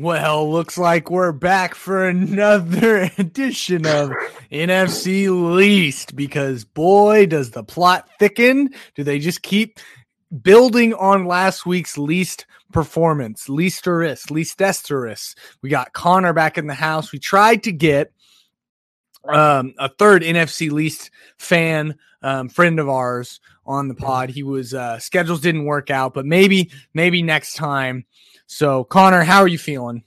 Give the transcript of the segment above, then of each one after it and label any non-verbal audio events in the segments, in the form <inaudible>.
Well, looks like we're back for another <laughs> edition of NFC Least because boy, does the plot thicken. Do they just keep building on last week's least performance? Leasteris, leastesterous. We got Connor back in the house. We tried to get um, a third NFC least fan, um, friend of ours on the pod. He was uh, schedules didn't work out, but maybe maybe next time. So Connor, how are you feeling?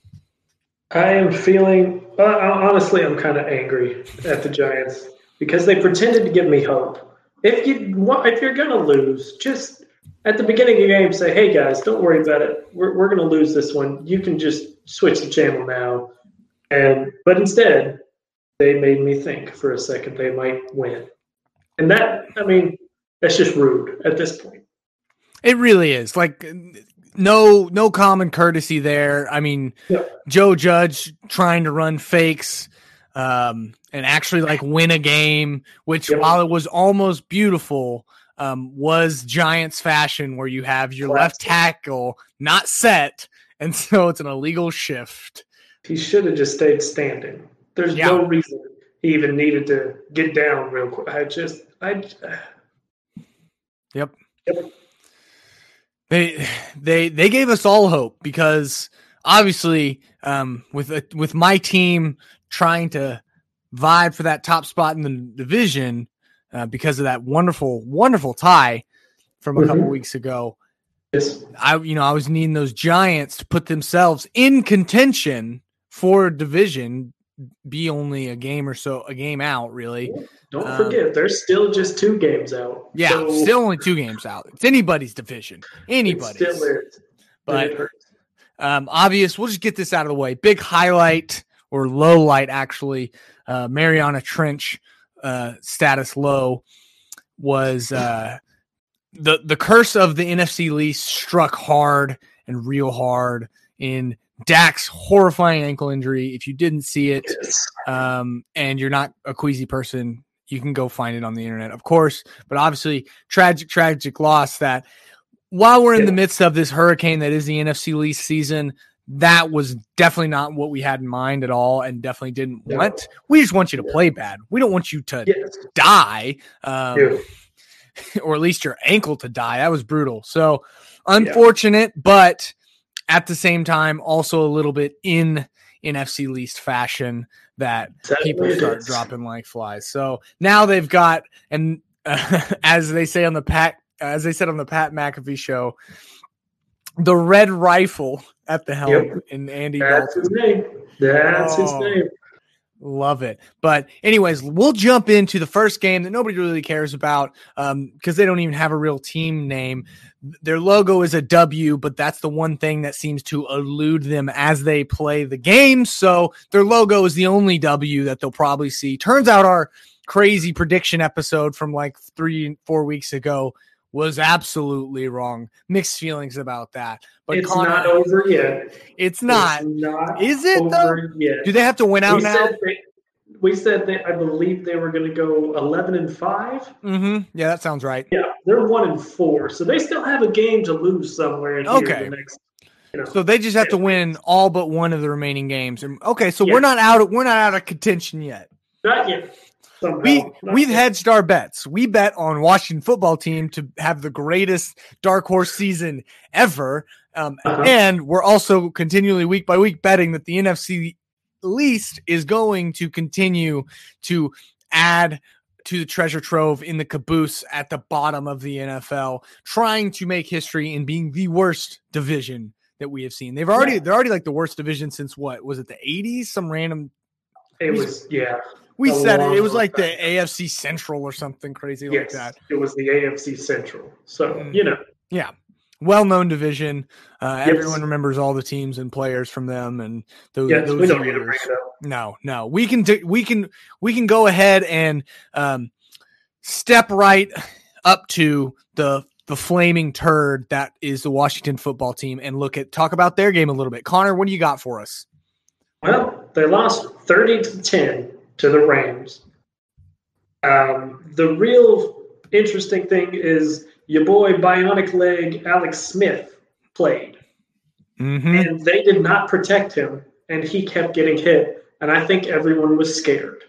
I am feeling uh, honestly, I'm kind of angry at the Giants because they pretended to give me hope. If you want, if you're gonna lose, just at the beginning of the game, say, "Hey guys, don't worry about it. We're we're gonna lose this one. You can just switch the channel now." And but instead, they made me think for a second they might win. And that, I mean, that's just rude at this point. It really is. Like no no common courtesy there. I mean, yeah. Joe Judge trying to run fakes um, and actually like win a game, which while it was almost beautiful, um, was Giants fashion where you have your left tackle not set, and <laughs> so it's an illegal shift. He should have just stayed standing. There's yeah. no reason he even needed to get down real quick. I just, I. <sighs> Yep. Yep. They they they gave us all hope because obviously um, with a, with my team trying to vibe for that top spot in the division uh, because of that wonderful wonderful tie from a mm-hmm. couple weeks ago. Yes. I you know I was needing those Giants to put themselves in contention for division be only a game or so a game out really. Don't um, forget, there's still just two games out. Yeah, so. still only two games out. It's anybody's division. Anybody's. still is. But um, obvious. We'll just get this out of the way. Big highlight or low light actually. Uh, Mariana Trench uh, status low was uh, the the curse of the NFC least struck hard and real hard in Dak's horrifying ankle injury. If you didn't see it, um, and you're not a queasy person, you can go find it on the internet, of course. But obviously, tragic, tragic loss. That while we're in yeah. the midst of this hurricane that is the NFC least season, that was definitely not what we had in mind at all, and definitely didn't no. want. We just want you to yeah. play bad. We don't want you to yes. die, um, yeah. <laughs> or at least your ankle to die. That was brutal. So unfortunate, but at the same time, also a little bit in NFC least fashion that people start dropping like flies. So now they've got, and uh, <laughs> as they say on the Pat, as they said on the Pat McAfee show, the red rifle at the helm yep. in Andy That's Dalton. his name. That's oh, his name. Love it. But anyways, we'll jump into the first game that nobody really cares about because um, they don't even have a real team name. Their logo is a W, but that's the one thing that seems to elude them as they play the game. So their logo is the only W that they'll probably see. Turns out our crazy prediction episode from like three, four weeks ago was absolutely wrong. Mixed feelings about that. But it's Connor, not over yet. It's not. It's not Is it though? Yet. Do they have to win out we now? They, we said that I believe they were going to go eleven and 5 Mm-hmm. Yeah, that sounds right. Yeah, they're one and four, so they still have a game to lose somewhere in okay. Next, you know, so they just have to win all but one of the remaining games. Okay, so we're not out. Of, we're not out of contention yet. Not yet. Somehow. We we've hedged our bets. We bet on Washington football team to have the greatest dark horse season ever, um, uh-huh. and we're also continually week by week betting that the NFC least is going to continue to add to the treasure trove in the caboose at the bottom of the NFL, trying to make history in being the worst division that we have seen. They've already yeah. they're already like the worst division since what was it the 80s? Some random. It was yeah. We said it. It was like the AFC Central or something crazy yes, like that. It was the AFC Central. So, mm. you know. Yeah. Well known division. Uh, yes. Everyone remembers all the teams and players from them and those, yes, those we don't years. Need to bring it up. No, no. We can t- we can we can go ahead and um, step right up to the the flaming turd that is the Washington football team and look at talk about their game a little bit. Connor, what do you got for us? Well, they lost 30 to 10 to the Rams. Um, the real interesting thing is your boy Bionic Leg Alex Smith played. mm-hmm. and they did not protect him, and he kept getting hit, and I think everyone was scared.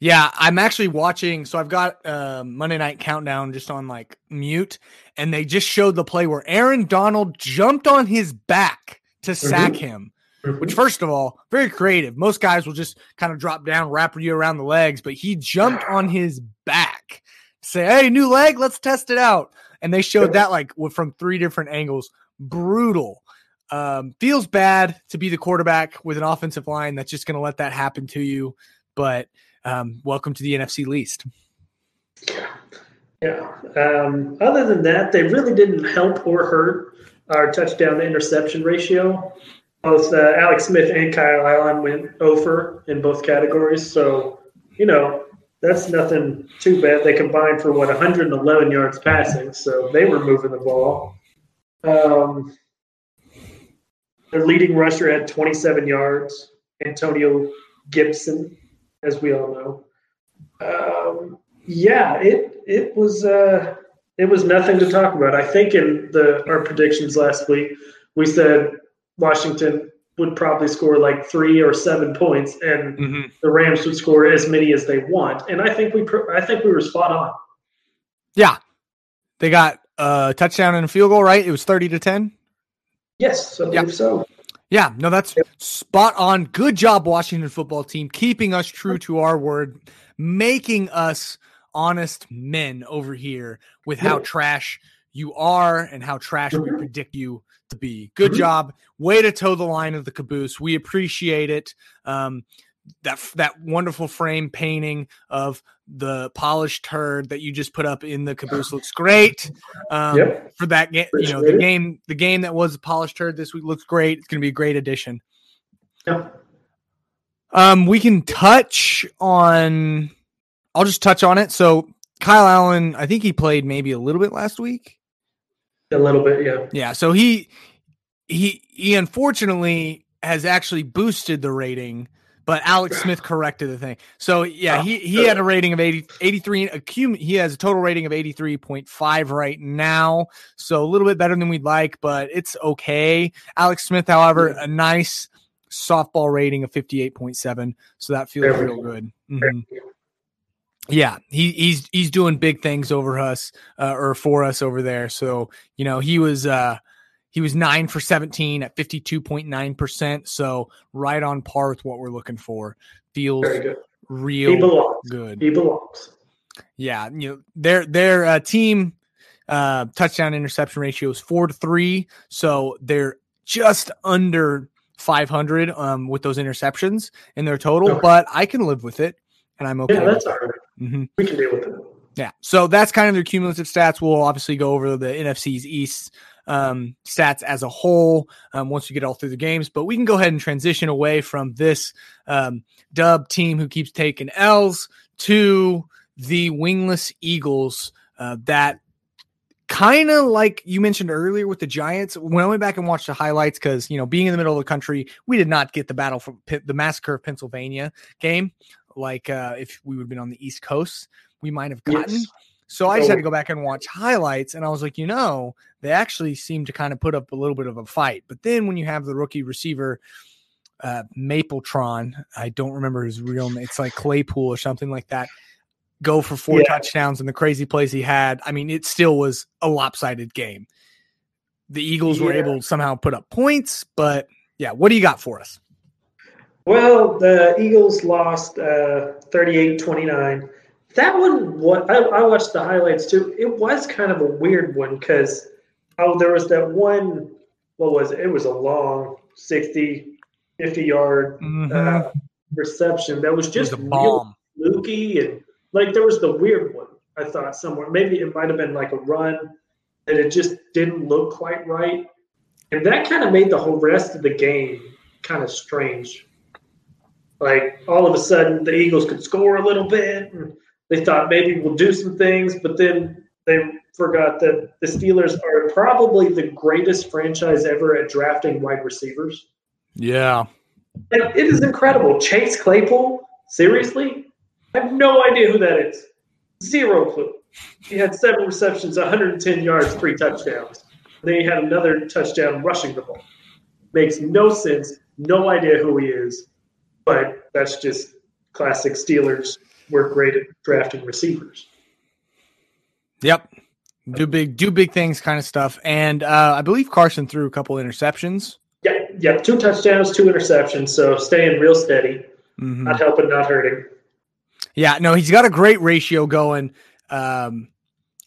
Yeah, I'm actually watching. So I've got uh, Monday Night Countdown just on like mute, and they just showed the play where Aaron Donald jumped on his back to sack mm-hmm. him. Which, first of all, very creative. Most guys will just kind of drop down, wrap you around the legs, but he jumped on his back. Say, hey, new leg, let's test it out. And they showed that like from three different angles. Brutal. Um, feels bad to be the quarterback with an offensive line that's just going to let that happen to you. But um, welcome to the NFC least. Yeah. Yeah. Um, other than that, they really didn't help or hurt our touchdown to interception ratio. Both uh, Alex Smith and Kyle Allen went over in both categories. So, you know, that's nothing too bad. They combined for what 111 yards passing, so they were moving the ball. Um, their leading rusher had 27 yards. Antonio Gibson as we all know. Um, yeah, it it was uh, it was nothing to talk about. I think in the our predictions last week, we said Washington would probably score like three or seven points, and mm-hmm. the Rams would score as many as they want. And I think we I think we were spot on. Yeah, they got a touchdown and a field goal. Right, it was thirty to ten. Yes, I believe so. Yeah, no, that's yep. spot on. Good job, Washington football team, keeping us true to our word, making us honest men over here with how yep. trash you are and how trash we predict you to be. Good mm-hmm. job. Way to toe the line of the caboose. We appreciate it. Um, that that wonderful frame painting of the polished turd that you just put up in the caboose looks great. Um, yep. For that game, you know, the game the game that was a polished turd this week looks great. It's going to be a great addition. Yep. Um, we can touch on. I'll just touch on it. So Kyle Allen, I think he played maybe a little bit last week. A little bit, yeah. Yeah. So he he he unfortunately has actually boosted the rating but Alex Smith corrected the thing. So yeah, he, he had a rating of 80, 83. Accum- he has a total rating of 83.5 right now. So a little bit better than we'd like, but it's okay. Alex Smith, however, a nice softball rating of 58.7. So that feels real good. Mm-hmm. Yeah, he, he's he's doing big things over us uh, or for us over there. So you know he was uh, he was nine for 17 at 52.9%. So right on par with what we're looking for. Feels good. real he belongs. good. He belongs. Yeah. You know, their, their uh, team uh, touchdown interception ratio is four to three. So they're just under 500 um, with those interceptions in their total, okay. but I can live with it and I'm okay. Yeah, that's all right. mm-hmm. We can deal with it. Yeah. So that's kind of their cumulative stats. We'll obviously go over the NFC's East um, stats as a whole um, once you get all through the games. But we can go ahead and transition away from this um, dub team who keeps taking L's to the wingless Eagles that kind of like you mentioned earlier with the Giants. When I went back and watched the highlights, because you know, being in the middle of the country, we did not get the battle for the massacre of Pennsylvania game. Like uh, if we would have been on the East Coast, we might have gotten. Yes. So I just had to go back and watch highlights, and I was like, you know, they actually seem to kind of put up a little bit of a fight. But then when you have the rookie receiver, uh, Mapletron, I don't remember his real name. It's like Claypool or something like that. Go for four yeah. touchdowns and the crazy plays he had. I mean, it still was a lopsided game. The Eagles yeah. were able to somehow put up points, but yeah, what do you got for us? Well, the Eagles lost uh, 38 29 that one what I, I, watched the highlights too. It was kind of a weird one because oh there was that one what was it? It was a long 60 50 yard mm-hmm. uh, reception that was just real fluky and like there was the weird one i thought somewhere. Maybe it might have been like a run that it just didn't look quite right. And that kind of made the whole rest of the game kind of strange like all of a sudden the eagles could score a little bit and they thought maybe we'll do some things, but then they forgot that the Steelers are probably the greatest franchise ever at drafting wide receivers. Yeah. And it is incredible. Chase Claypool, seriously? I have no idea who that is. Zero clue. He had seven receptions, 110 yards, three touchdowns. then he had another touchdown rushing the ball. Makes no sense. No idea who he is. But that's just classic Steelers. We're great at drafting receivers. Yep. Do big do big things kind of stuff. And uh, I believe Carson threw a couple interceptions. Yeah, yeah, two touchdowns, two interceptions. So staying real steady. Mm-hmm. Not helping, not hurting. Yeah, no, he's got a great ratio going. Um,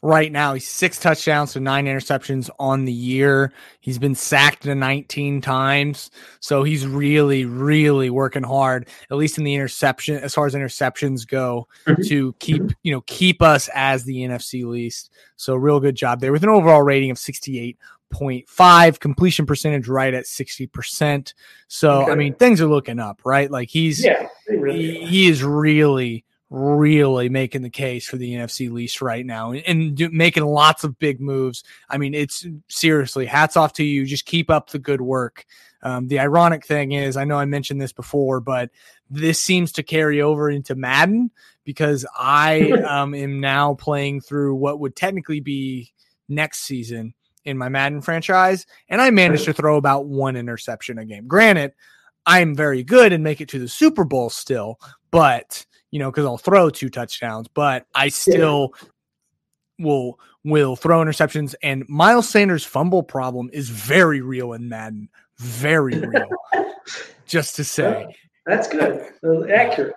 right now. He's six touchdowns to nine interceptions on the year. He's been sacked 19 times. So he's really, really working hard, at least in the interception, as far as interceptions go, mm-hmm. to keep, you know, keep us as the NFC least. So real good job there with an overall rating of 68.5 completion percentage right at 60%. So, okay. I mean, things are looking up, right? Like he's, yeah, really he, he is really, really making the case for the NFC least right now and, and do, making lots of big moves. I mean, it's seriously hats off to you. Just keep up the good work. Um, the ironic thing is, I know I mentioned this before, but this seems to carry over into Madden because I <laughs> um, am now playing through what would technically be next season in my Madden franchise, and I managed to throw about one interception a game. Granted, I'm very good and make it to the Super Bowl still, but you know, because I'll throw two touchdowns, but I still yeah. will will throw interceptions. And Miles Sanders' fumble problem is very real in Madden, very real. <laughs> just to say, oh, that's good, accurate.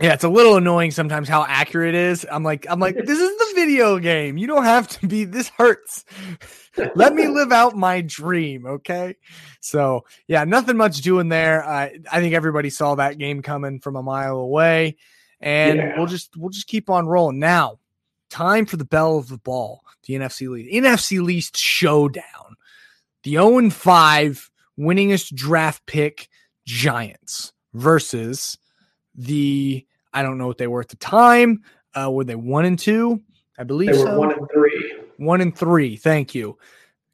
Yeah, it's a little annoying sometimes how accurate it is. I'm like, I'm like, <laughs> this is the video game. You don't have to be. This hurts. <laughs> Let me live out my dream, okay? So yeah, nothing much doing there. Uh, I think everybody saw that game coming from a mile away, and yeah. we'll just we'll just keep on rolling. Now, time for the bell of the ball, the NFC lead, NFC least showdown. The 0 5 winningest draft pick Giants versus the I don't know what they were at the time. Uh, were they one and two? I believe they were so. one and three. One and three. Thank you,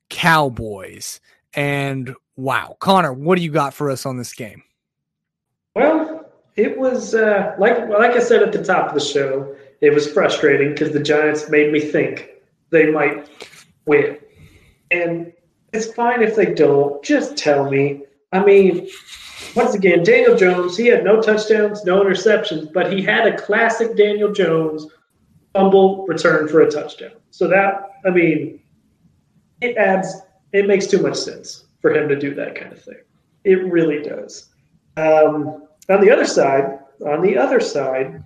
Cowboys. And wow, Connor, what do you got for us on this game? Well, it was uh, like like I said at the top of the show. It was frustrating because the Giants made me think they might win, and it's fine if they don't. Just tell me. I mean, once again, Daniel Jones, he had no touchdowns, no interceptions, but he had a classic Daniel Jones fumble return for a touchdown. So that, I mean, it adds, it makes too much sense for him to do that kind of thing. It really does. Um, on the other side, on the other side,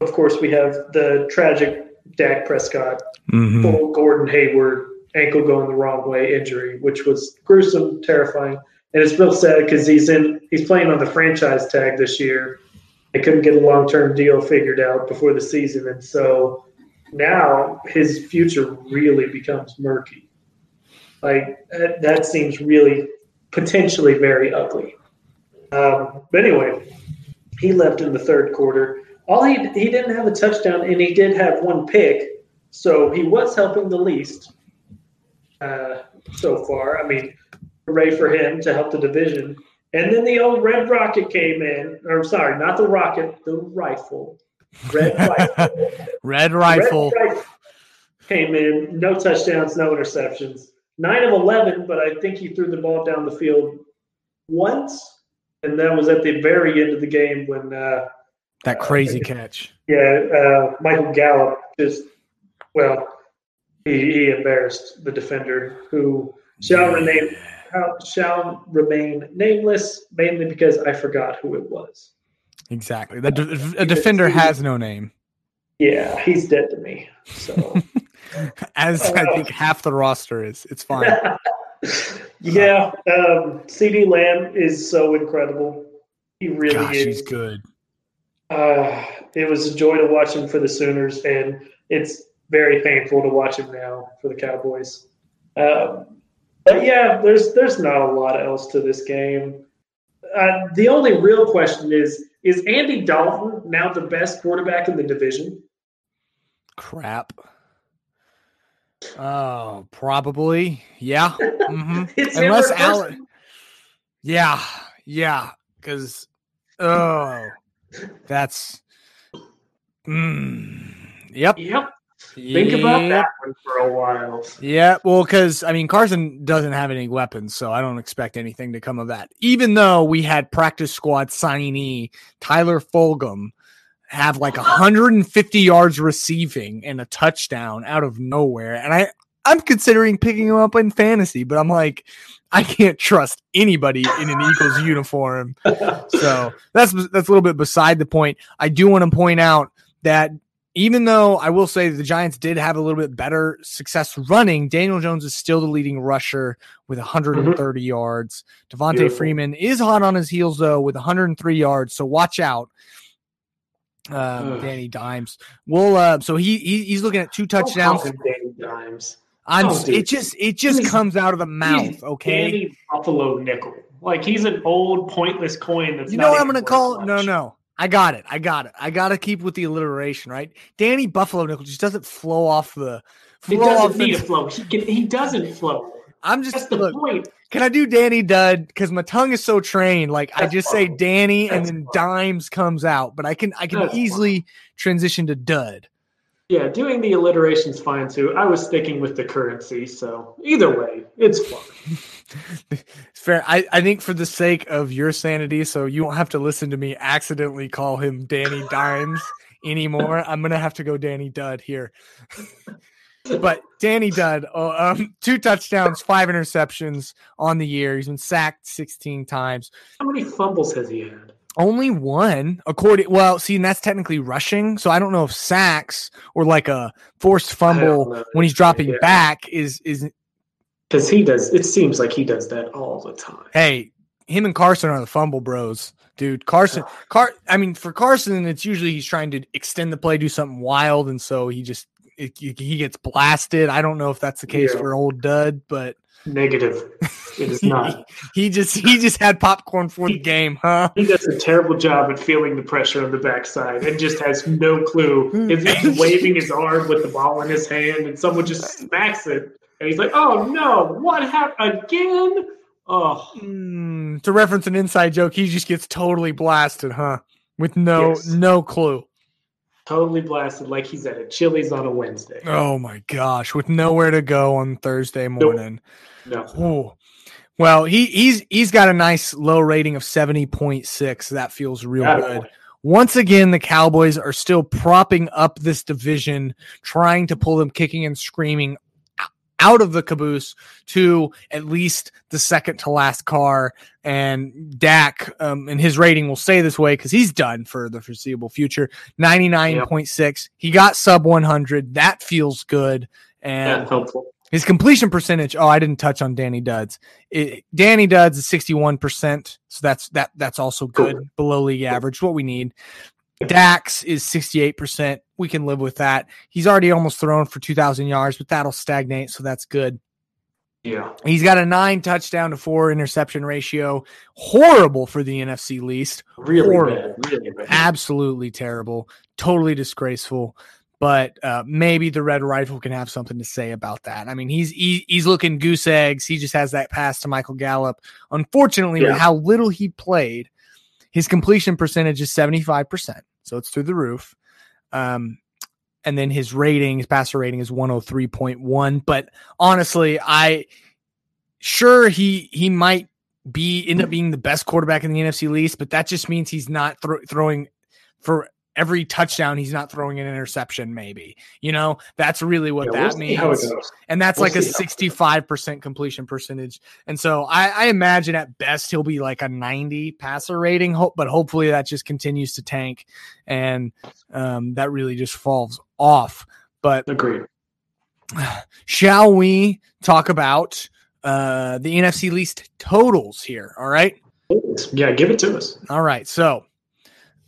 of course, we have the tragic Dak Prescott, mm-hmm. full Gordon Hayward ankle going the wrong way injury, which was gruesome, terrifying and it's real sad because he's in he's playing on the franchise tag this year. They couldn't get a long term deal figured out before the season, and so now his future really becomes murky. Like that, seems really potentially very ugly. Um, but anyway, he left in the third quarter. All he he didn't have a touchdown, and he did have one pick, so he was helping the least uh, so far. I mean, hooray for him to help the division. And then the old Red Rocket came in, or sorry, not the rocket, the rifle. Red <laughs> rifle. Red rifle. Red rifle came in, no touchdowns, no interceptions. Nine of 11, but I think he threw the ball down the field once. And that was at the very end of the game when. Uh, that crazy uh, catch. Yeah, uh, Michael Gallup just, well, he, he embarrassed the defender who shall yeah. remain shall remain nameless, mainly because I forgot who it was. Exactly. De- a defender has no name. Yeah, he's dead to me. So, <laughs> as uh, I think half the roster is, it's fine. <laughs> yeah, um, CeeDee Lamb is so incredible. He really Gosh, is. He's good. Uh, it was a joy to watch him for the Sooners, and it's very painful to watch him now for the Cowboys. Um, but yeah, there's there's not a lot else to this game. Uh, the only real question is: Is Andy Dalton now the best quarterback in the division? Crap. Oh, probably. Yeah. Mm-hmm. <laughs> Unless Allen. Yeah. Yeah. Because, oh, that's. Mm, yep. Yep. Think about that one for a while. Yeah, well, because I mean Carson doesn't have any weapons, so I don't expect anything to come of that. Even though we had practice squad signee Tyler Fulgham have like 150 yards receiving and a touchdown out of nowhere, and I I'm considering picking him up in fantasy, but I'm like, I can't trust anybody in an Eagles uniform. <laughs> So that's that's a little bit beside the point. I do want to point out that even though I will say the Giants did have a little bit better success running, Daniel Jones is still the leading rusher with 130 mm-hmm. yards. Devonta Beautiful. Freeman is hot on his heels though with 103 yards, so watch out. Uh, Danny Dimes. Well, uh, so he, he he's looking at two touchdowns. Danny Dimes. I'm. Oh, it just it just he's, comes out of the mouth. Okay. Danny Buffalo nickel. Like he's an old pointless coin. That's you know what I'm going to call? Much. No, no. I got it. I got it. I got to keep with the alliteration, right? Danny Buffalo nickel just doesn't flow off the. Flow he doesn't need the, a flow. He can. He doesn't flow. I'm just That's the look, point. Can I do Danny Dud? Because my tongue is so trained. Like That's I just say Danny That's and then Dimes comes out, but I can I can That's easily fun. transition to Dud. Yeah, doing the alliteration's fine too. I was sticking with the currency, so either way, it's fun. <laughs> Fair. I, I think for the sake of your sanity, so you won't have to listen to me accidentally call him Danny Dimes anymore. I'm gonna have to go Danny Dud here. <laughs> but Danny Dud, uh, um, two touchdowns, five interceptions on the year. He's been sacked 16 times. How many fumbles has he had? Only one, according. Well, see, and that's technically rushing. So I don't know if sacks or like a forced fumble when he's dropping yeah. back is is because he does. It seems like he does that all the time. Hey, him and Carson are the fumble bros, dude. Carson, Car. I mean, for Carson, it's usually he's trying to extend the play, do something wild, and so he just it, he gets blasted. I don't know if that's the case yeah. for old Dud, but Negative. It is not. <laughs> he just he just had popcorn for the game, huh? He does a terrible job at feeling the pressure on the backside and just has no clue. <laughs> He's waving his arm with the ball in his hand, and someone just smacks it, and he's like, "Oh no! What happened again?" Oh. Mm, to reference an inside joke, he just gets totally blasted, huh? With no yes. no clue. Totally blasted, like he's at a Chili's on a Wednesday. Oh my gosh, with nowhere to go on Thursday morning. Nope. No. Well, he he's he's got a nice low rating of 70.6. That feels real good. Once again, the Cowboys are still propping up this division, trying to pull them kicking and screaming out of the caboose to at least the second to last car. And Dak um, and his rating will stay this way because he's done for the foreseeable future. 99.6. Yep. He got sub 100. That feels good. And. His completion percentage. Oh, I didn't touch on Danny Duds. It, Danny Duds is sixty one percent, so that's that that's also good, cool. below league average. What we need. Dak's is sixty eight percent. We can live with that. He's already almost thrown for two thousand yards, but that'll stagnate, so that's good. Yeah. He's got a nine touchdown to four interception ratio. Horrible for the NFC least. Really Horrible. bad. Really bad. Absolutely terrible. Totally disgraceful but uh, maybe the Red Rifle can have something to say about that. I mean, he's he, he's looking goose eggs. He just has that pass to Michael Gallup. Unfortunately, yeah. with how little he played, his completion percentage is seventy five percent, so it's through the roof. Um, and then his rating, his passer rating is 103.1. But honestly, I sure he he might be end up being the best quarterback in the NFC least, but that just means he's not th- throwing for every touchdown he's not throwing an interception maybe you know? That's really what yeah, that we'll means. and that's we'll like a 65% completion percentage. And so I, I, imagine at best he'll be like a 90 passer rating hope but hopefully that just continues to tank and um, that really just falls off. But agreed. shall we talk about uh, the nfc least totals here? All right? Yeah give it to us. All right so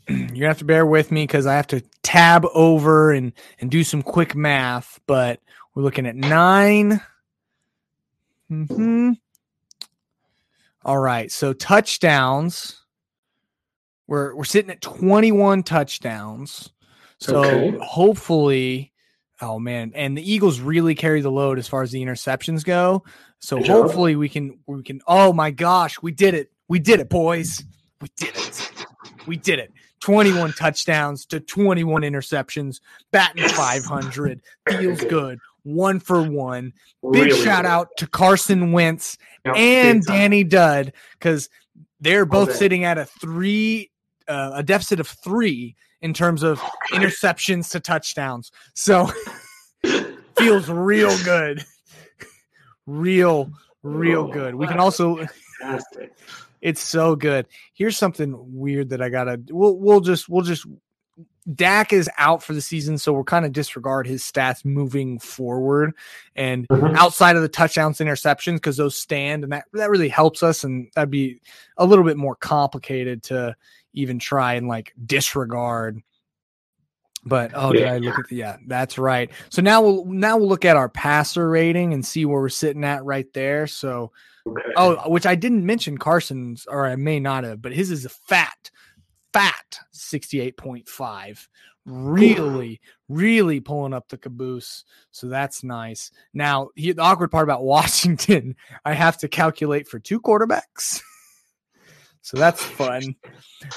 you're gonna have to bear with me because I have to tab over and and do some quick math. But we're looking at 9 Hmm. All right. So touchdowns. We're we're sitting at 21 touchdowns. So okay. hopefully, oh man, and the Eagles really carry the load as far as the interceptions go. So Good hopefully job. we can we can. Oh my gosh, we did it! We did it, boys! We did it! We did it! 21 touchdowns to 21 interceptions, batting 500, feels good, one for one. Big really shout good. out to Carson Wentz yep, and Danny Dud because they're both sitting at a three, uh, a deficit of three in terms of interceptions to touchdowns. So <laughs> feels real good, <laughs> real, real oh, good. We can also. Fantastic. It's so good. Here's something weird that I gotta. We'll we'll just we'll just. Dak is out for the season, so we'll kind of disregard his stats moving forward. And mm-hmm. outside of the touchdowns, interceptions, because those stand, and that that really helps us. And that'd be a little bit more complicated to even try and like disregard but oh, did I look at the yeah? That's right. So now we'll now we'll look at our passer rating and see where we're sitting at right there. So Oh, okay. Oh, which I didn't mention Carson's, or I may not have, but his is a fat, fat 68.5. Really, really pulling up the caboose. So that's nice. Now, he, the awkward part about <laughs> Washington, I have to calculate for two quarterbacks. <laughs> So that's fun.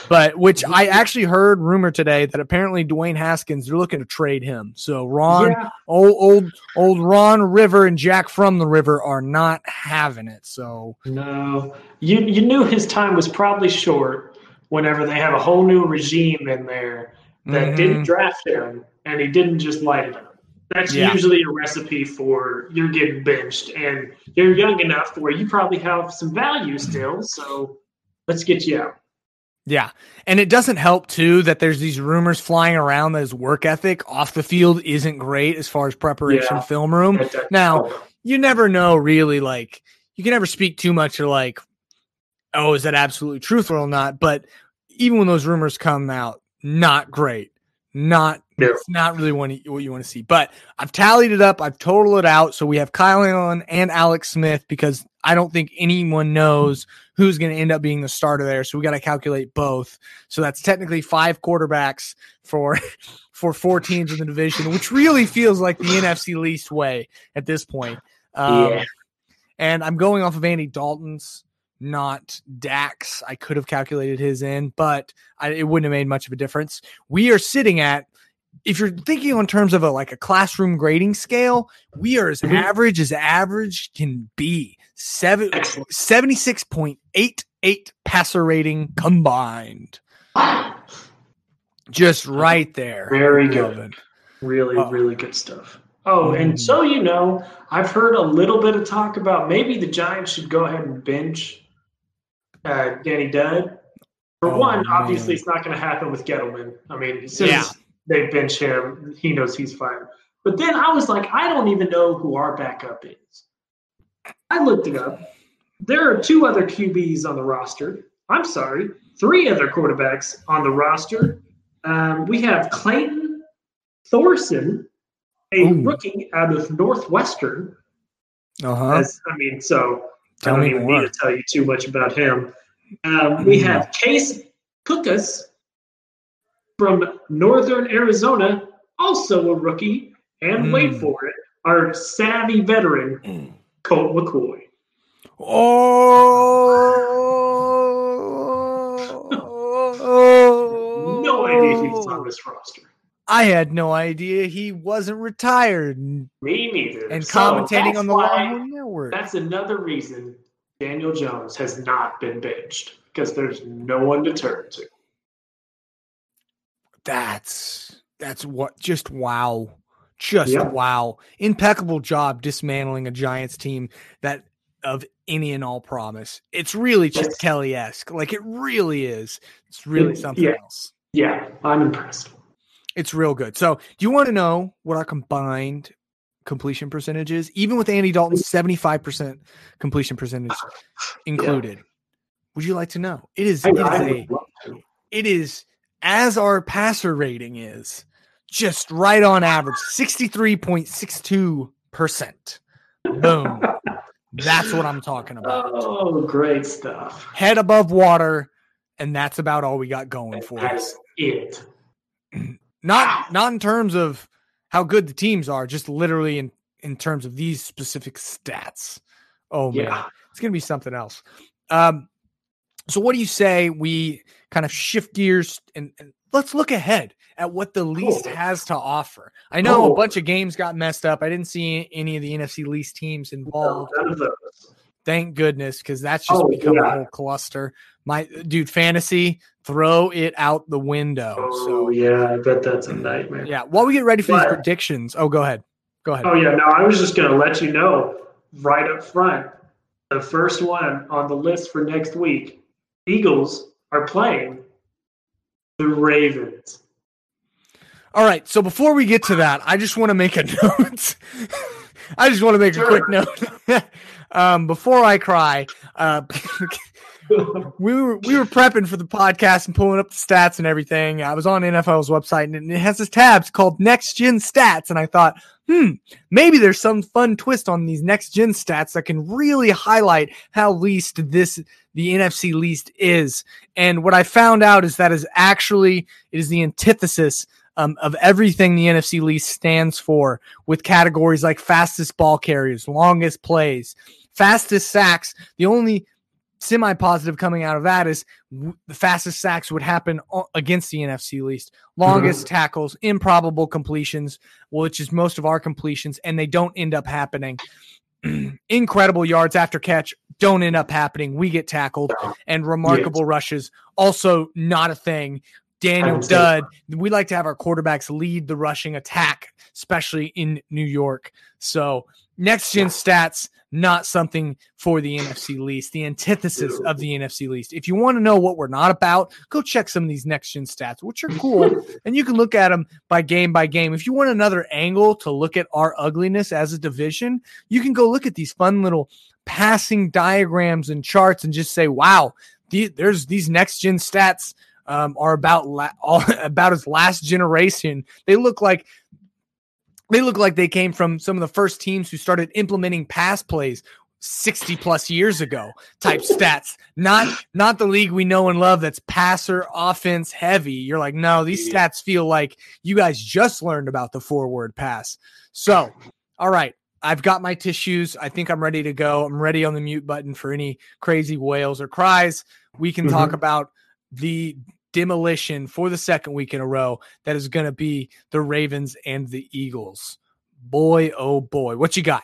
But which I actually heard rumor today that apparently Dwayne Haskins they're looking to trade him. So Ron, yeah. old old old Ron Rivera and Jack from the River are not having it. So no, you you knew his time was probably short. Whenever they have a whole new regime in there that mm-hmm. didn't draft him and he didn't just light it up. That's yeah. usually a recipe for you're getting benched and you're young enough where you probably have some value still. So let's get you out. Yeah. And it doesn't help too that there's these rumors flying around that his work ethic off the field isn't great as far as preparation yeah. film room. Now, you never know really like you can never speak too much or like, oh, is that absolutely truthful or not? But even when those rumors come out, not great. Not no. it's not really what you, what you want to see. But I've tallied it up, I've totaled it out. So we have Kyle Allen and Alex Smith because I don't think anyone knows who's going to end up being the starter there. So we got to calculate both. So that's technically five quarterbacks for <laughs> for four teams in the division, which really feels like the NFC least way at this point. Um, yeah. And I'm going off of Andy Dalton's, not Dak's. I could have calculated his in, but I, it wouldn't have made much of a difference. We are sitting at if you're thinking in terms of a like a classroom grading scale, we are as mm-hmm. average as average can be. Seven, 76.88 passer rating combined. Just right there. Very good. Really, oh. really good stuff. Oh, and mm. so you know, I've heard a little bit of talk about maybe the Giants should go ahead and bench uh, Danny Dud. For oh, one, man. obviously it's not going to happen with Gettleman. I mean, since yeah. they bench him, he knows he's fine. But then I was like, I don't even know who our backup is. I looked it up. There are two other QBs on the roster. I'm sorry, three other quarterbacks on the roster. Um, we have Clayton Thorson, a Ooh. rookie out of Northwestern. Uh-huh. As, I mean, so Tell I don't even more. need to tell you too much about him. Um, we mm. have Case Cookus from Northern Arizona, also a rookie, and mm. wait for it, our savvy veteran, mm. Colt McCoy. Oh, no idea he was on this roster. I had no idea he wasn't retired. Me neither. And so commentating on the Longhorn Network. That's another reason Daniel Jones has not been benched because there's no one to turn to. That's that's what just wow. Just yep. wow. Impeccable job dismantling a Giants team that of any and all promise. It's really Chip Kelly esque. Like it really is. It's really something yeah. else. Yeah, I'm impressed. It's real good. So, do you want to know what our combined completion percentage is? Even with Andy Dalton's 75% completion percentage <sighs> included. Yeah. Would you like to know? It is, it is a, it is as our passer rating is just right on average 63.62%. Boom. That's what I'm talking about. Oh, great stuff. Head above water, and that's about all we got going for us. it. Not not in terms of how good the teams are, just literally in in terms of these specific stats. Oh yeah. man, it's gonna be something else. Um, so what do you say we kind of shift gears and, and let's look ahead at what the least cool. has to offer. I know cool. a bunch of games got messed up. I didn't see any of the NFC least teams involved. No, Thank goodness, because that's just oh, become yeah. a whole cluster. My dude, fantasy, throw it out the window. Oh so, yeah, I bet that's a nightmare. Yeah. While we get ready for but, these predictions, oh, go ahead. Go ahead. Oh yeah, no, I was just gonna let you know right up front. The first one on the list for next week, Eagles are playing the Ravens. All right. So before we get to that, I just want to make a <laughs> note. I just want to make sure. a quick note. <laughs> um, before I cry, uh, <laughs> <laughs> we were we were prepping for the podcast and pulling up the stats and everything. I was on NFL's website and it has this tab called Next Gen Stats, and I thought, hmm, maybe there's some fun twist on these next gen stats that can really highlight how least this the NFC least is. And what I found out is that is actually it is the antithesis um, of everything the NFC least stands for, with categories like fastest ball carriers, longest plays, fastest sacks. The only semi positive coming out of that is w- the fastest sacks would happen against the NFC least, longest mm-hmm. tackles, improbable completions, which is most of our completions, and they don't end up happening. <clears throat> Incredible yards after catch don't end up happening. We get tackled, and remarkable yes. rushes also not a thing. Daniel Dud, we like to have our quarterbacks lead the rushing attack, especially in New York. So, next gen stats not something for the NFC least, the antithesis of the NFC least. If you want to know what we're not about, go check some of these next gen stats, which are cool, <laughs> and you can look at them by game by game. If you want another angle to look at our ugliness as a division, you can go look at these fun little passing diagrams and charts and just say, wow, the, there's these next gen stats um, are about la- all, <laughs> about as last generation. They look like they look like they came from some of the first teams who started implementing pass plays 60 plus years ago type <laughs> stats. Not not the league we know and love that's passer offense heavy. You're like no these stats feel like you guys just learned about the forward pass. So all right. I've got my tissues. I think i'm ready to go. I'm ready on the mute button for any crazy wails or cries. We can mm-hmm. talk about the demolition for the second week in a row that is going to be the Ravens and the Eagles. Boy, oh boy, what you got?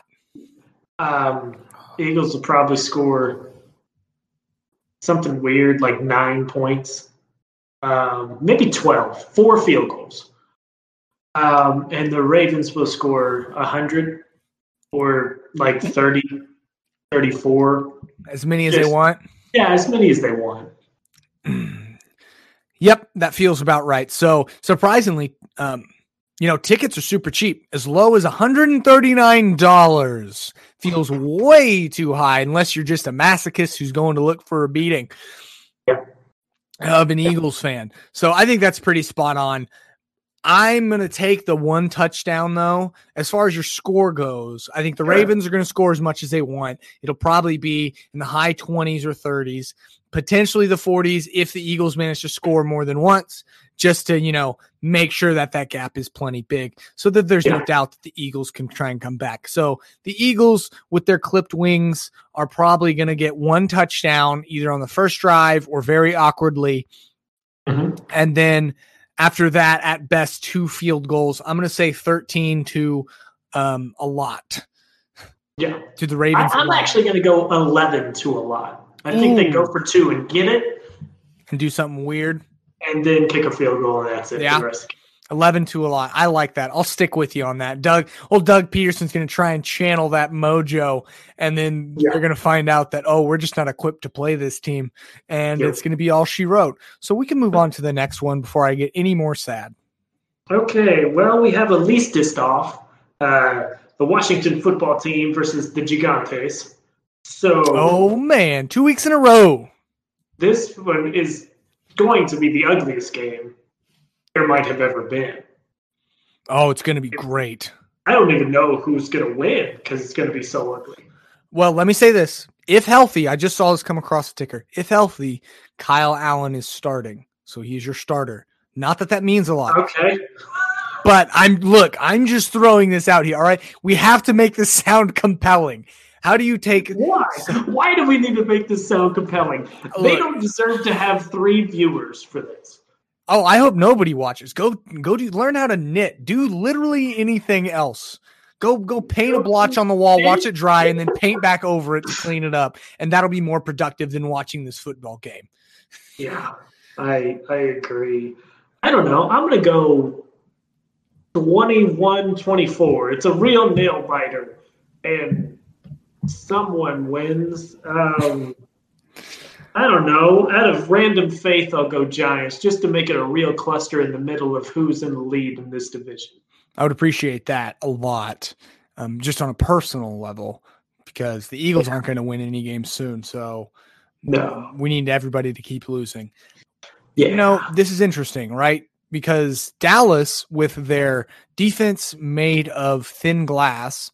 Um, Eagles will probably score something weird like nine points, um, maybe 12, four field goals. Um, and the Ravens will score 100 or like 30, 34. As many as Just, they want? Yeah, as many as they want. That feels about right. So surprisingly, um, you know, tickets are super cheap, as low as $139. Feels way too high unless you're just a masochist who's going to look for a beating of an Eagles fan. So I think that's pretty spot on. I'm going to take the one touchdown, though. As far as your score goes, I think the Ravens are going to score as much as they want. It'll probably be in the high 20s or 30s potentially the 40s if the Eagles manage to score more than once, just to, you know, make sure that that gap is plenty big so that there's yeah. no doubt that the Eagles can try and come back. So the Eagles, with their clipped wings, are probably going to get one touchdown either on the first drive or very awkwardly. Mm-hmm. And then after that, at best, two field goals. I'm going to say 13 to um, a lot. Yeah. To the Ravens. I, am actually going to go 11 to a lot. I think they go for two and get it, and do something weird, and then kick a field goal, and that's it. Yeah. 11 to a lot. I like that. I'll stick with you on that. Doug, old Doug Pederson's going to try and channel that mojo, and then yeah. they're going to find out that, oh, we're just not equipped to play this team, and yep. it's going to be all she wrote. So we can move on to the next one before I get any more sad. Okay. Well, we have a least off uh, the Washington football team versus the Gigantes. So, oh man, two weeks in a row. This one is going to be the ugliest game there might have ever been. Oh, it's going to be great. I don't even know who's going to win because it's going to be so ugly. Well, let me say this. If healthy, I just saw this come across the ticker. If healthy, Kyle Allen is starting. So he's your starter. Not that that means a lot. Okay. but I'm look, I'm just throwing this out here. All right. We have to make this <laughs> sound compelling. How do you take? Why? Why do we need to make this sound compelling? Look, they don't deserve to have three viewers for this. Oh, I hope nobody watches. Go go do learn how to knit. Do literally anything else. Go go paint a blotch on the wall, watch it dry, and then paint back over it to clean it up. And that'll be more productive than watching this football game. Yeah, I I agree. I don't know. I'm gonna go 21-24. It's a real nail biter. And someone wins. Um I don't know. Out of random faith, I'll go Giants just to make it a real cluster in the middle of who's in the lead in this division. I would appreciate that a lot, um, just on a personal level, because the Eagles aren't going to win any games soon. So no, we need everybody to keep losing. Yeah. You know, this is interesting, right? Because Dallas, with their defense made of thin glass,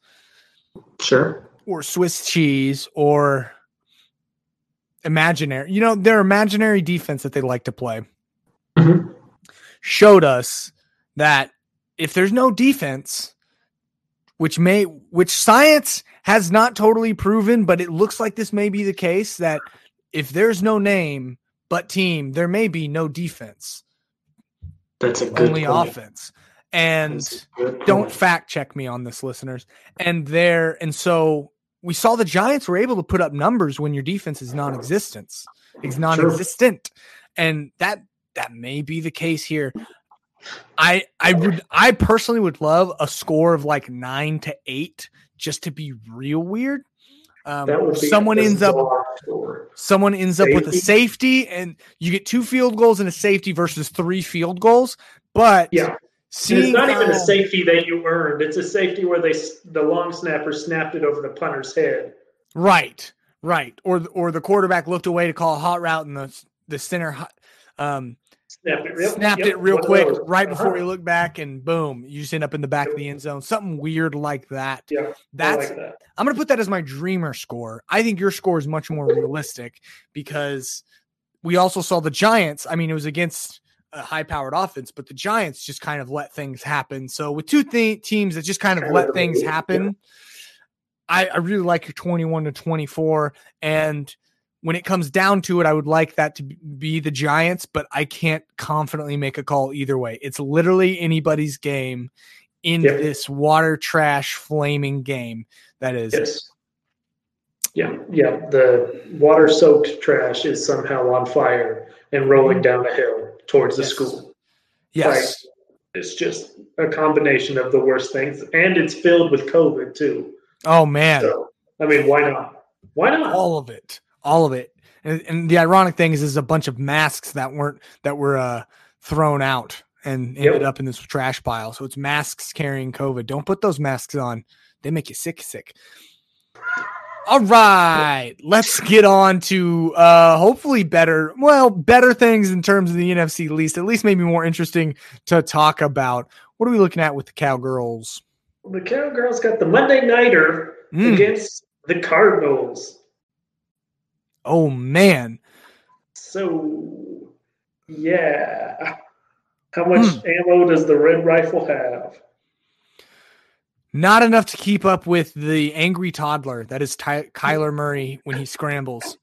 sure, or Swiss cheese, or imaginary, you know, their imaginary defense that they like to play, mm-hmm. showed us that if there's no defense, which may which science has not totally proven, but it looks like this may be the case that if there's no name but team, there may be no defense. That's a good only point. offense. And don't fact check me on this, listeners. And there, and so we saw the Giants were able to put up numbers when your defense is non-existent. It's non-existent. And that that may be the case here. I I would I personally would love a score of like nine to eight just to be real weird. Um, someone ends up score. someone ends safety? up with a safety, and you get two field goals and a safety versus three field goals. But yeah, it's not even a safety that you earned. It's a safety where they the long snapper snapped it over the punter's head. Right, right, or or the quarterback looked away to call a hot route, and the the center um, snapped it real, snapped yep, it real quick right uh-huh. before he looked back, and boom, you just end up in the back of the end zone. Something weird like that. Yeah, that's. Like that. I'm gonna put that as my dreamer score. I think your score is much more realistic because we also saw the Giants. I mean, it was against a high-powered offense, but the Giants just kind of let things happen. So with two th- teams that just kind of let things happen, yeah. I, I really like your 21 to 24 and when it comes down to it, I would like that to be the Giants, but I can't confidently make a call either way. It's literally anybody's game in yep. this water trash flaming game that is. Yes. Yeah, yeah. The water soaked trash is somehow on fire and rolling mm-hmm. down a hill towards the yes. school. Yes. Like, it's just a combination of the worst things. And it's filled with COVID too. Oh, man. So, I mean, why not? Why not? All of it all of it. And, and the ironic thing is, is a bunch of masks that weren't that were uh, thrown out and ended yep. up in this trash pile. So it's masks carrying COVID. Don't put those masks on; they make you sick, sick. All right, let's get on to uh hopefully better, well, better things in terms of the NFC least, at least maybe more interesting to talk about. What are we looking at with the Cowgirls? The Cowgirls got the Monday Nighter mm. against the Cardinals. Oh man. So yeah. How much hmm. ammo does the red rifle have? Not enough to keep up with the angry toddler that is Ty- <laughs> Kyler Murray when he scrambles.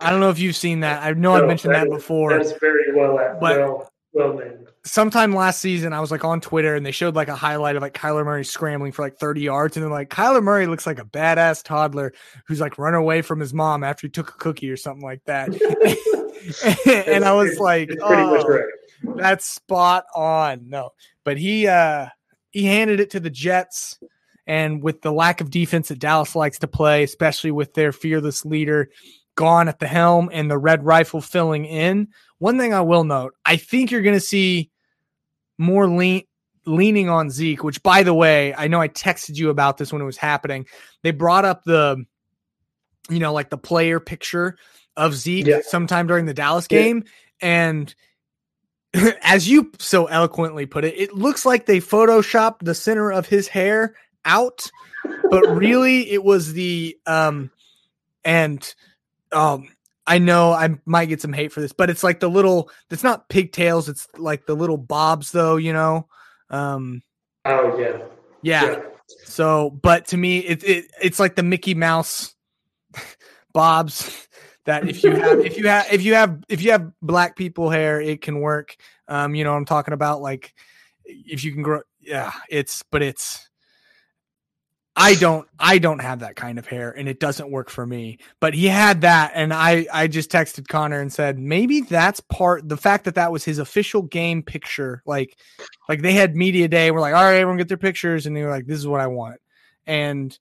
I don't know if you've seen that. I know no, I've mentioned that, that is, before. That's very well, at, but well, well named sometime last season, I was like on Twitter and they showed like a highlight of like Kyler Murray scrambling for like 30 yards. And they're like, Kyler Murray looks like a badass toddler who's like run away from his mom after he took a cookie or something like that. <laughs> <laughs> and I was like, oh, right. that's spot on. No, but he, uh, he handed it to the Jets. And with the lack of defense that Dallas likes to play, especially with their fearless leader gone at the helm and the red rifle filling in, one thing I will note, I think you're going to see more lean leaning on Zeke, which by the way, I know I texted you about this when it was happening. They brought up the you know, like the player picture of Zeke yeah. sometime during the Dallas game yeah. and <laughs> as you so eloquently put it, it looks like they photoshopped the center of his hair out, but <laughs> really it was the um and um I know I might get some hate for this, but it's like the little. It's not pigtails. It's like the little bobs, though. You know. Um, oh yeah. yeah. yeah. So, but to me, it's it, it's like the Mickey Mouse <laughs> bobs that if you have if you have if you have if you have black people hair, it can work. Um, you know, I'm talking about like if you can grow. Yeah, it's but it's I don't I don't have that kind of hair and it doesn't work for me. But he had that and I I just texted Connor and said maybe that's part the fact that that was his official game picture like like they had media day we're like all right everyone get their pictures and they were like this is what I want. And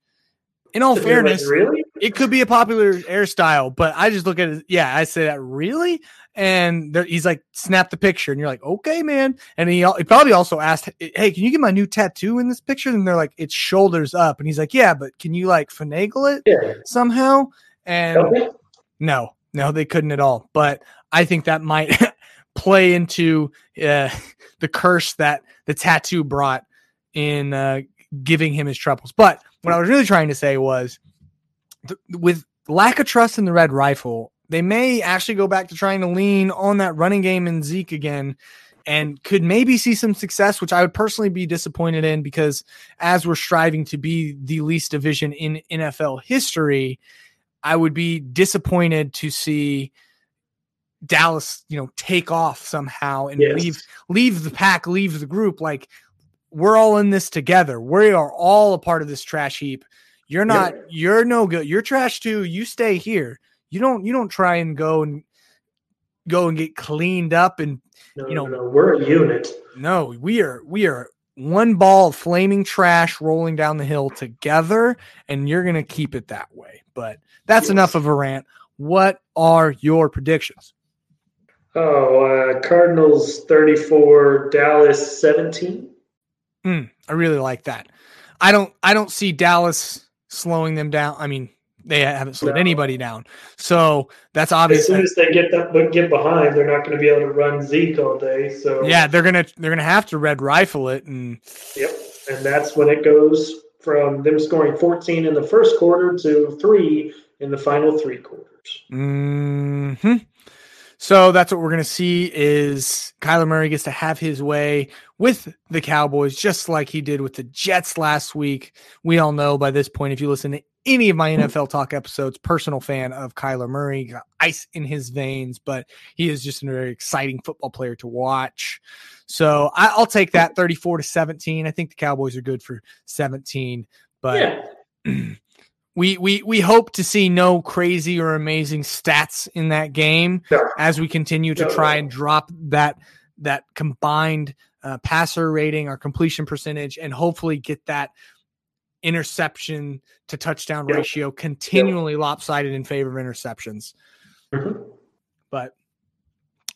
in all fairness, like, really? It could be a popular hairstyle, but I just look at it. Yeah, I say that really, and there, he's like, snap the picture, and you're like, okay, man. And he, he probably also asked, hey, can you get my new tattoo in this picture? And they're like, it's shoulders up, and he's like, yeah, but can you like finagle it yeah. somehow? And okay. no, no, they couldn't at all. But I think that might <laughs> play into uh, <laughs> the curse that the tattoo brought in uh, giving him his troubles. But what I was really trying to say was, th- with lack of trust in the red rifle, they may actually go back to trying to lean on that running game in Zeke again and could maybe see some success, which I would personally be disappointed in because as we're striving to be the least division in NFL history, I would be disappointed to see Dallas, you know, take off somehow and yes. leave leave the pack, leave the group. Like we're all in this together. We are all a part of this trash heap. You're not, you're no good. You're trash too. You stay here. You don't, you don't try and go and go and get cleaned up and no, you know no, we're a unit. No, we are we are one ball of flaming trash rolling down the hill together, and you're gonna keep it that way. But that's yes. enough of a rant. What are your predictions? Oh, uh, Cardinals 34, Dallas 17. Mm, I really like that. I don't I don't see Dallas slowing them down. I mean, they haven't slowed no. anybody down. So that's obvious. As soon as they get that get behind, they're not going to be able to run Zeke all day. So yeah, they're gonna they're gonna have to red rifle it and yep, and that's when it goes from them scoring 14 in the first quarter to three in the final three quarters. Hmm. So that's what we're going to see is Kyler Murray gets to have his way with the Cowboys, just like he did with the Jets last week. We all know by this point, if you listen to any of my NFL talk episodes, personal fan of Kyler Murray, got ice in his veins, but he is just a very exciting football player to watch. So I, will take that 34 to 17. I think the Cowboys are good for 17, but yeah. <clears throat> we we we hope to see no crazy or amazing stats in that game as we continue to try and drop that that combined uh, passer rating or completion percentage and hopefully get that interception to touchdown ratio continually lopsided in favor of interceptions. Mm-hmm. But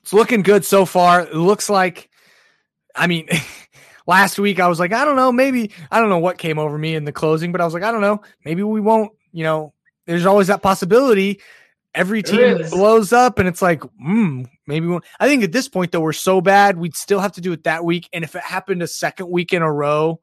it's looking good so far. It looks like I mean <laughs> last week I was like, I don't know, maybe I don't know what came over me in the closing, but I was like, I don't know, maybe we won't, you know, there's always that possibility. Every team blows up and it's like, hmm, maybe we I think at this point though, we're so bad, we'd still have to do it that week. And if it happened a second week in a row,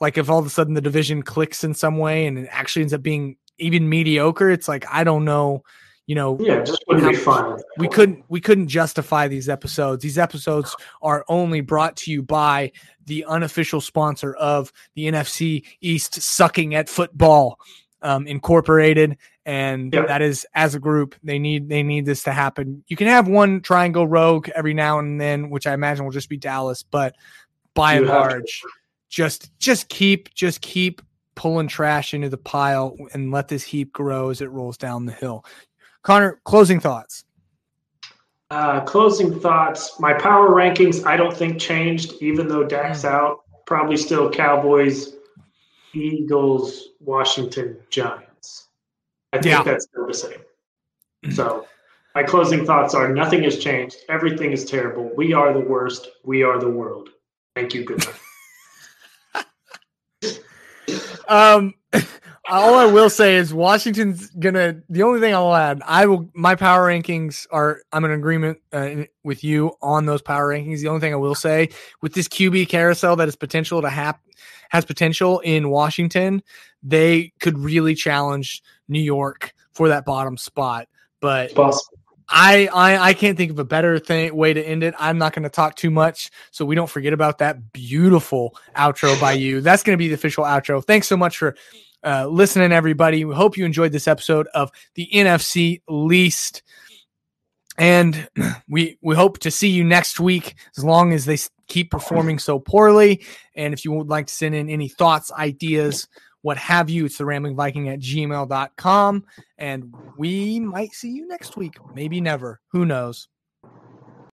like if all of a sudden the division clicks in some way and it actually ends up being even mediocre, it's like I don't know you know yeah just wouldn't be fun we couldn't we couldn't justify these episodes these episodes are only brought to you by the unofficial sponsor of the nfc east sucking at football um, incorporated and that is as a group they need they need this to happen you can have one try and go rogue every now and then which i imagine will just be dallas but by you and large to. just just keep just keep pulling trash into the pile and let this heap grow as it rolls down the hill. Connor, closing thoughts. Uh, closing thoughts. My power rankings, I don't think changed, even though Dak's mm. out. Probably still Cowboys, Eagles, Washington, Giants. I think yeah. that's still the same. So my closing thoughts are nothing has changed. Everything is terrible. We are the worst. We are the world. Thank you. Good night. <laughs> um, all I will say is Washington's gonna. The only thing I'll add, I will. My power rankings are. I'm in agreement uh, with you on those power rankings. The only thing I will say with this QB carousel that is potential to have has potential in Washington, they could really challenge New York for that bottom spot. But I, I I can't think of a better thing way to end it. I'm not going to talk too much, so we don't forget about that beautiful outro by you. That's going to be the official outro. Thanks so much for uh, listening, everybody. We hope you enjoyed this episode of the NFC Least. And <clears throat> we we hope to see you next week as long as they keep performing so poorly. And if you would like to send in any thoughts, ideas, what have you, it's the rambling viking at gmail.com. And we might see you next week. Maybe never. Who knows?